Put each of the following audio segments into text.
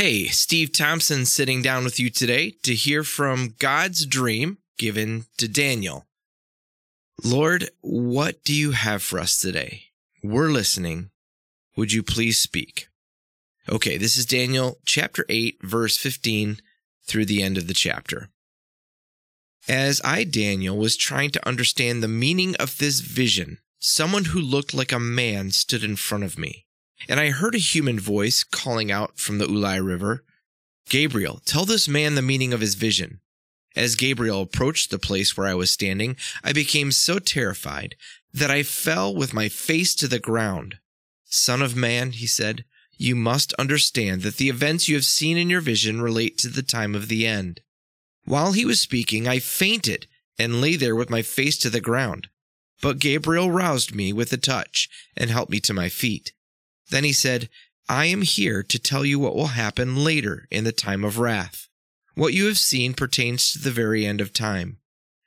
Hey, Steve Thompson sitting down with you today to hear from God's dream given to Daniel. Lord, what do you have for us today? We're listening. Would you please speak? Okay, this is Daniel chapter 8, verse 15 through the end of the chapter. As I, Daniel, was trying to understand the meaning of this vision, someone who looked like a man stood in front of me. And I heard a human voice calling out from the Ulai River, Gabriel, tell this man the meaning of his vision. As Gabriel approached the place where I was standing, I became so terrified that I fell with my face to the ground. Son of man, he said, you must understand that the events you have seen in your vision relate to the time of the end. While he was speaking, I fainted and lay there with my face to the ground. But Gabriel roused me with a touch and helped me to my feet. Then he said, I am here to tell you what will happen later in the time of wrath. What you have seen pertains to the very end of time.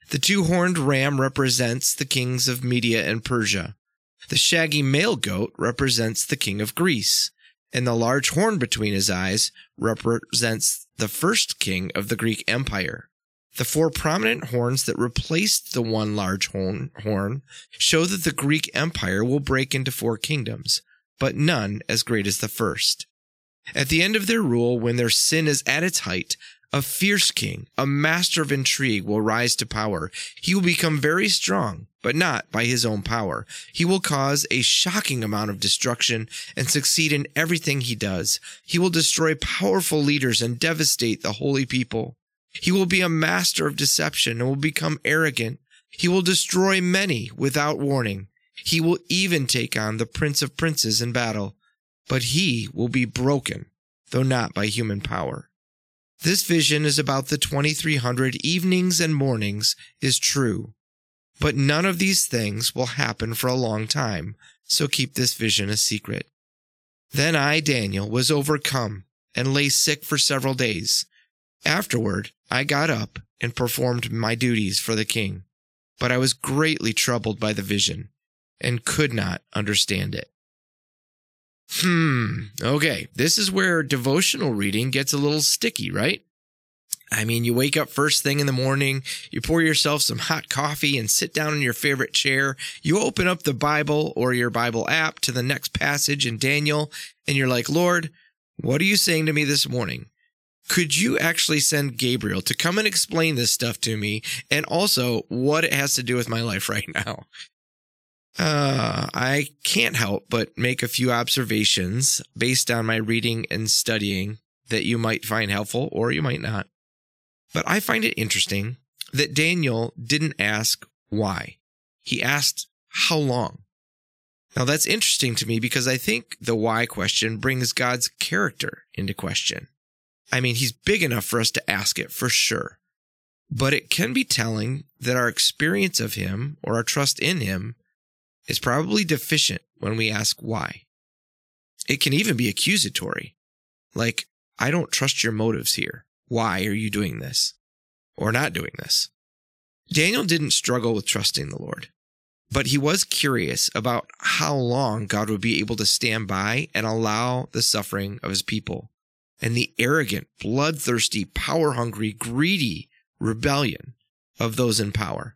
The two horned ram represents the kings of Media and Persia. The shaggy male goat represents the king of Greece, and the large horn between his eyes represents the first king of the Greek Empire. The four prominent horns that replaced the one large horn, horn show that the Greek Empire will break into four kingdoms but none as great as the first. At the end of their rule, when their sin is at its height, a fierce king, a master of intrigue, will rise to power. He will become very strong, but not by his own power. He will cause a shocking amount of destruction and succeed in everything he does. He will destroy powerful leaders and devastate the holy people. He will be a master of deception and will become arrogant. He will destroy many without warning. He will even take on the Prince of Princes in battle, but he will be broken, though not by human power. This vision is about the 2300 evenings and mornings is true, but none of these things will happen for a long time, so keep this vision a secret. Then I, Daniel, was overcome and lay sick for several days. Afterward, I got up and performed my duties for the king, but I was greatly troubled by the vision and could not understand it. Hmm, okay, this is where devotional reading gets a little sticky, right? I mean, you wake up first thing in the morning, you pour yourself some hot coffee and sit down in your favorite chair. You open up the Bible or your Bible app to the next passage in Daniel, and you're like, Lord, what are you saying to me this morning? Could you actually send Gabriel to come and explain this stuff to me and also what it has to do with my life right now? Uh, I can't help but make a few observations based on my reading and studying that you might find helpful or you might not. But I find it interesting that Daniel didn't ask why. He asked how long. Now that's interesting to me because I think the why question brings God's character into question. I mean, he's big enough for us to ask it for sure. But it can be telling that our experience of him or our trust in him is probably deficient when we ask why. It can even be accusatory. Like, I don't trust your motives here. Why are you doing this? Or not doing this? Daniel didn't struggle with trusting the Lord, but he was curious about how long God would be able to stand by and allow the suffering of his people and the arrogant, bloodthirsty, power hungry, greedy rebellion of those in power.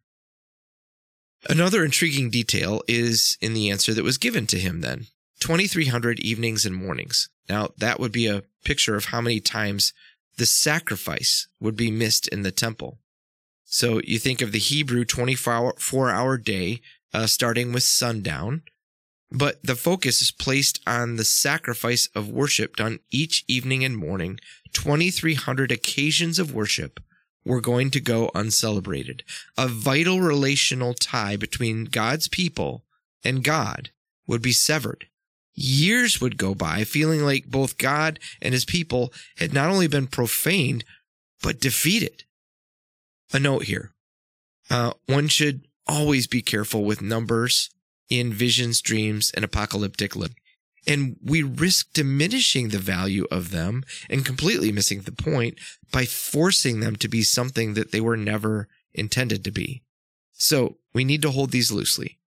Another intriguing detail is in the answer that was given to him then 2,300 evenings and mornings. Now, that would be a picture of how many times the sacrifice would be missed in the temple. So you think of the Hebrew 24 hour day uh, starting with sundown, but the focus is placed on the sacrifice of worship done each evening and morning, 2,300 occasions of worship were going to go uncelebrated. A vital relational tie between God's people and God would be severed. Years would go by feeling like both God and his people had not only been profaned, but defeated. A note here. Uh, one should always be careful with numbers in visions, dreams, and apocalyptic living and we risk diminishing the value of them and completely missing the point by forcing them to be something that they were never intended to be. So we need to hold these loosely.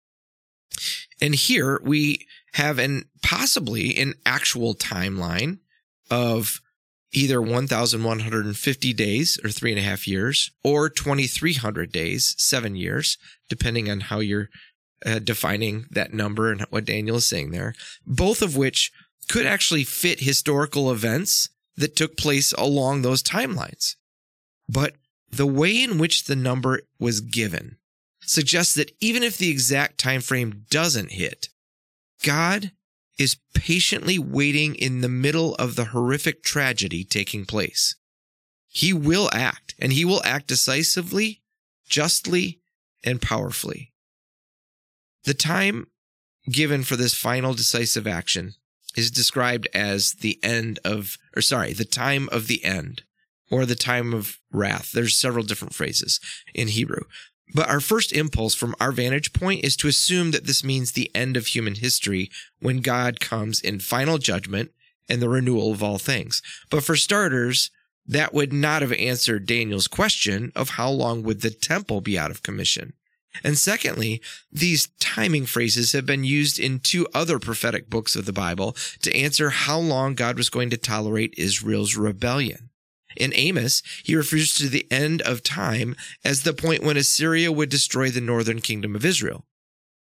And here we have an possibly an actual timeline of either 1,150 days or three and a half years, or 2,300 days, seven years, depending on how you're uh, defining that number and what Daniel is saying there, both of which could actually fit historical events that took place along those timelines. But the way in which the number was given suggests that even if the exact time frame doesn't hit, God is patiently waiting in the middle of the horrific tragedy taking place. He will act, and he will act decisively, justly, and powerfully. The time given for this final decisive action is described as the end of, or sorry, the time of the end, or the time of wrath. There's several different phrases in Hebrew. But our first impulse from our vantage point is to assume that this means the end of human history when God comes in final judgment and the renewal of all things. But for starters, that would not have answered Daniel's question of how long would the temple be out of commission. And secondly, these timing phrases have been used in two other prophetic books of the Bible to answer how long God was going to tolerate Israel's rebellion. In Amos, he refers to the end of time as the point when Assyria would destroy the northern kingdom of Israel.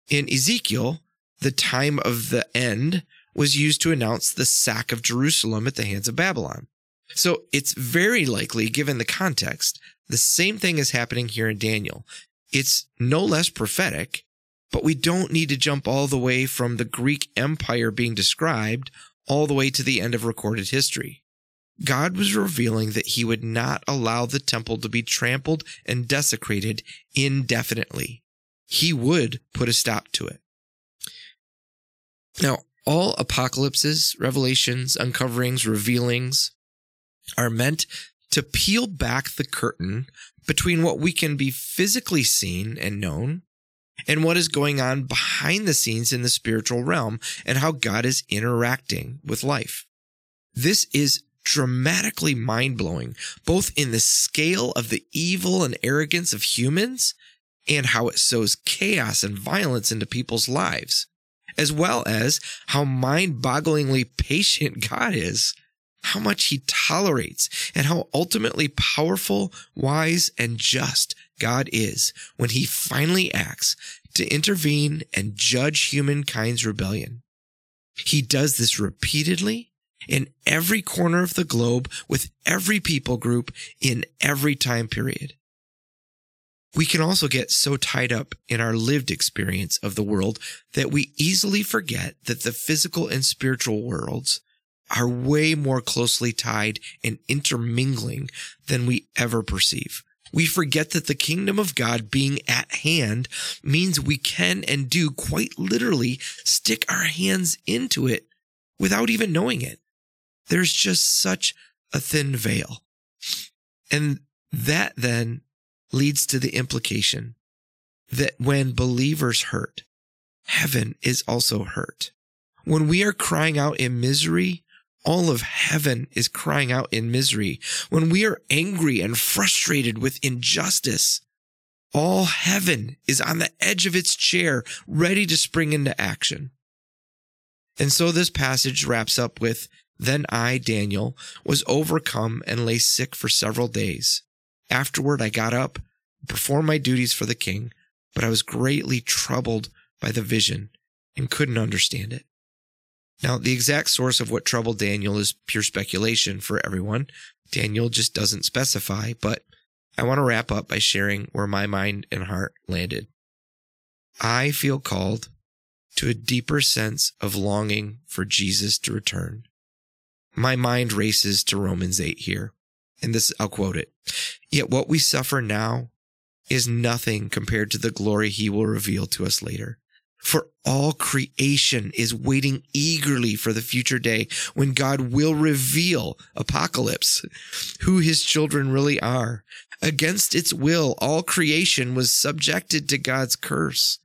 In Ezekiel, the time of the end was used to announce the sack of Jerusalem at the hands of Babylon. So it's very likely, given the context, the same thing is happening here in Daniel. It's no less prophetic, but we don't need to jump all the way from the Greek Empire being described all the way to the end of recorded history. God was revealing that he would not allow the temple to be trampled and desecrated indefinitely. He would put a stop to it. Now, all apocalypses, revelations, uncoverings, revealings are meant to peel back the curtain between what we can be physically seen and known and what is going on behind the scenes in the spiritual realm and how God is interacting with life. This is dramatically mind blowing, both in the scale of the evil and arrogance of humans and how it sows chaos and violence into people's lives, as well as how mind bogglingly patient God is, how much he tolerates, and how ultimately powerful, wise, and just God is when he finally acts to intervene and judge humankind's rebellion. He does this repeatedly in every corner of the globe with every people group in every time period. We can also get so tied up in our lived experience of the world that we easily forget that the physical and spiritual worlds are way more closely tied and intermingling than we ever perceive. We forget that the kingdom of God being at hand means we can and do quite literally stick our hands into it without even knowing it. There's just such a thin veil. And that then leads to the implication that when believers hurt, heaven is also hurt. When we are crying out in misery, all of heaven is crying out in misery. When we are angry and frustrated with injustice, all heaven is on the edge of its chair, ready to spring into action. And so this passage wraps up with then I, Daniel, was overcome and lay sick for several days. Afterward, I got up, and performed my duties for the king, but I was greatly troubled by the vision and couldn't understand it. Now, the exact source of what troubled Daniel is pure speculation for everyone. Daniel just doesn't specify, but I want to wrap up by sharing where my mind and heart landed. I feel called to a deeper sense of longing for Jesus to return. My mind races to Romans 8 here. And this, I'll quote it. Yet what we suffer now is nothing compared to the glory he will reveal to us later. For all creation is waiting eagerly for the future day when God will reveal, apocalypse, who his children really are. Against its will, all creation was subjected to God's curse.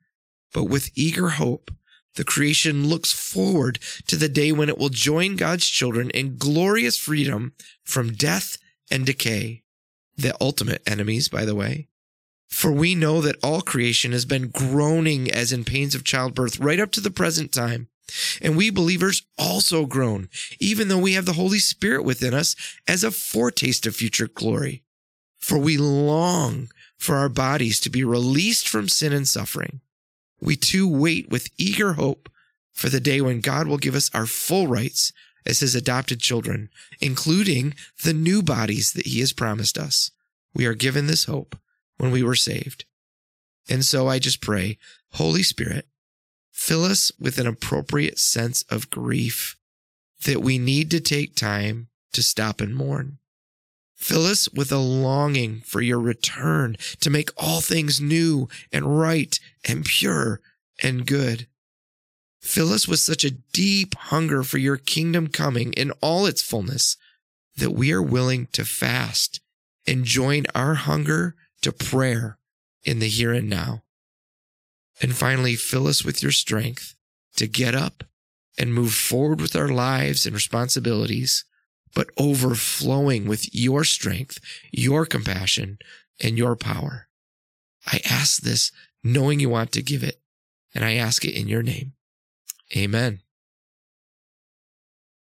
But with eager hope, the creation looks forward to the day when it will join God's children in glorious freedom from death and decay. The ultimate enemies, by the way. For we know that all creation has been groaning as in pains of childbirth right up to the present time. And we believers also groan, even though we have the Holy Spirit within us as a foretaste of future glory. For we long for our bodies to be released from sin and suffering. We too wait with eager hope for the day when God will give us our full rights as his adopted children, including the new bodies that he has promised us. We are given this hope when we were saved. And so I just pray, Holy Spirit, fill us with an appropriate sense of grief that we need to take time to stop and mourn. Fill us with a longing for your return to make all things new and right and pure and good. Fill us with such a deep hunger for your kingdom coming in all its fullness that we are willing to fast and join our hunger to prayer in the here and now. And finally, fill us with your strength to get up and move forward with our lives and responsibilities, but overflowing with your strength, your compassion, and your power. I ask this knowing you want to give it, and I ask it in your name. Amen.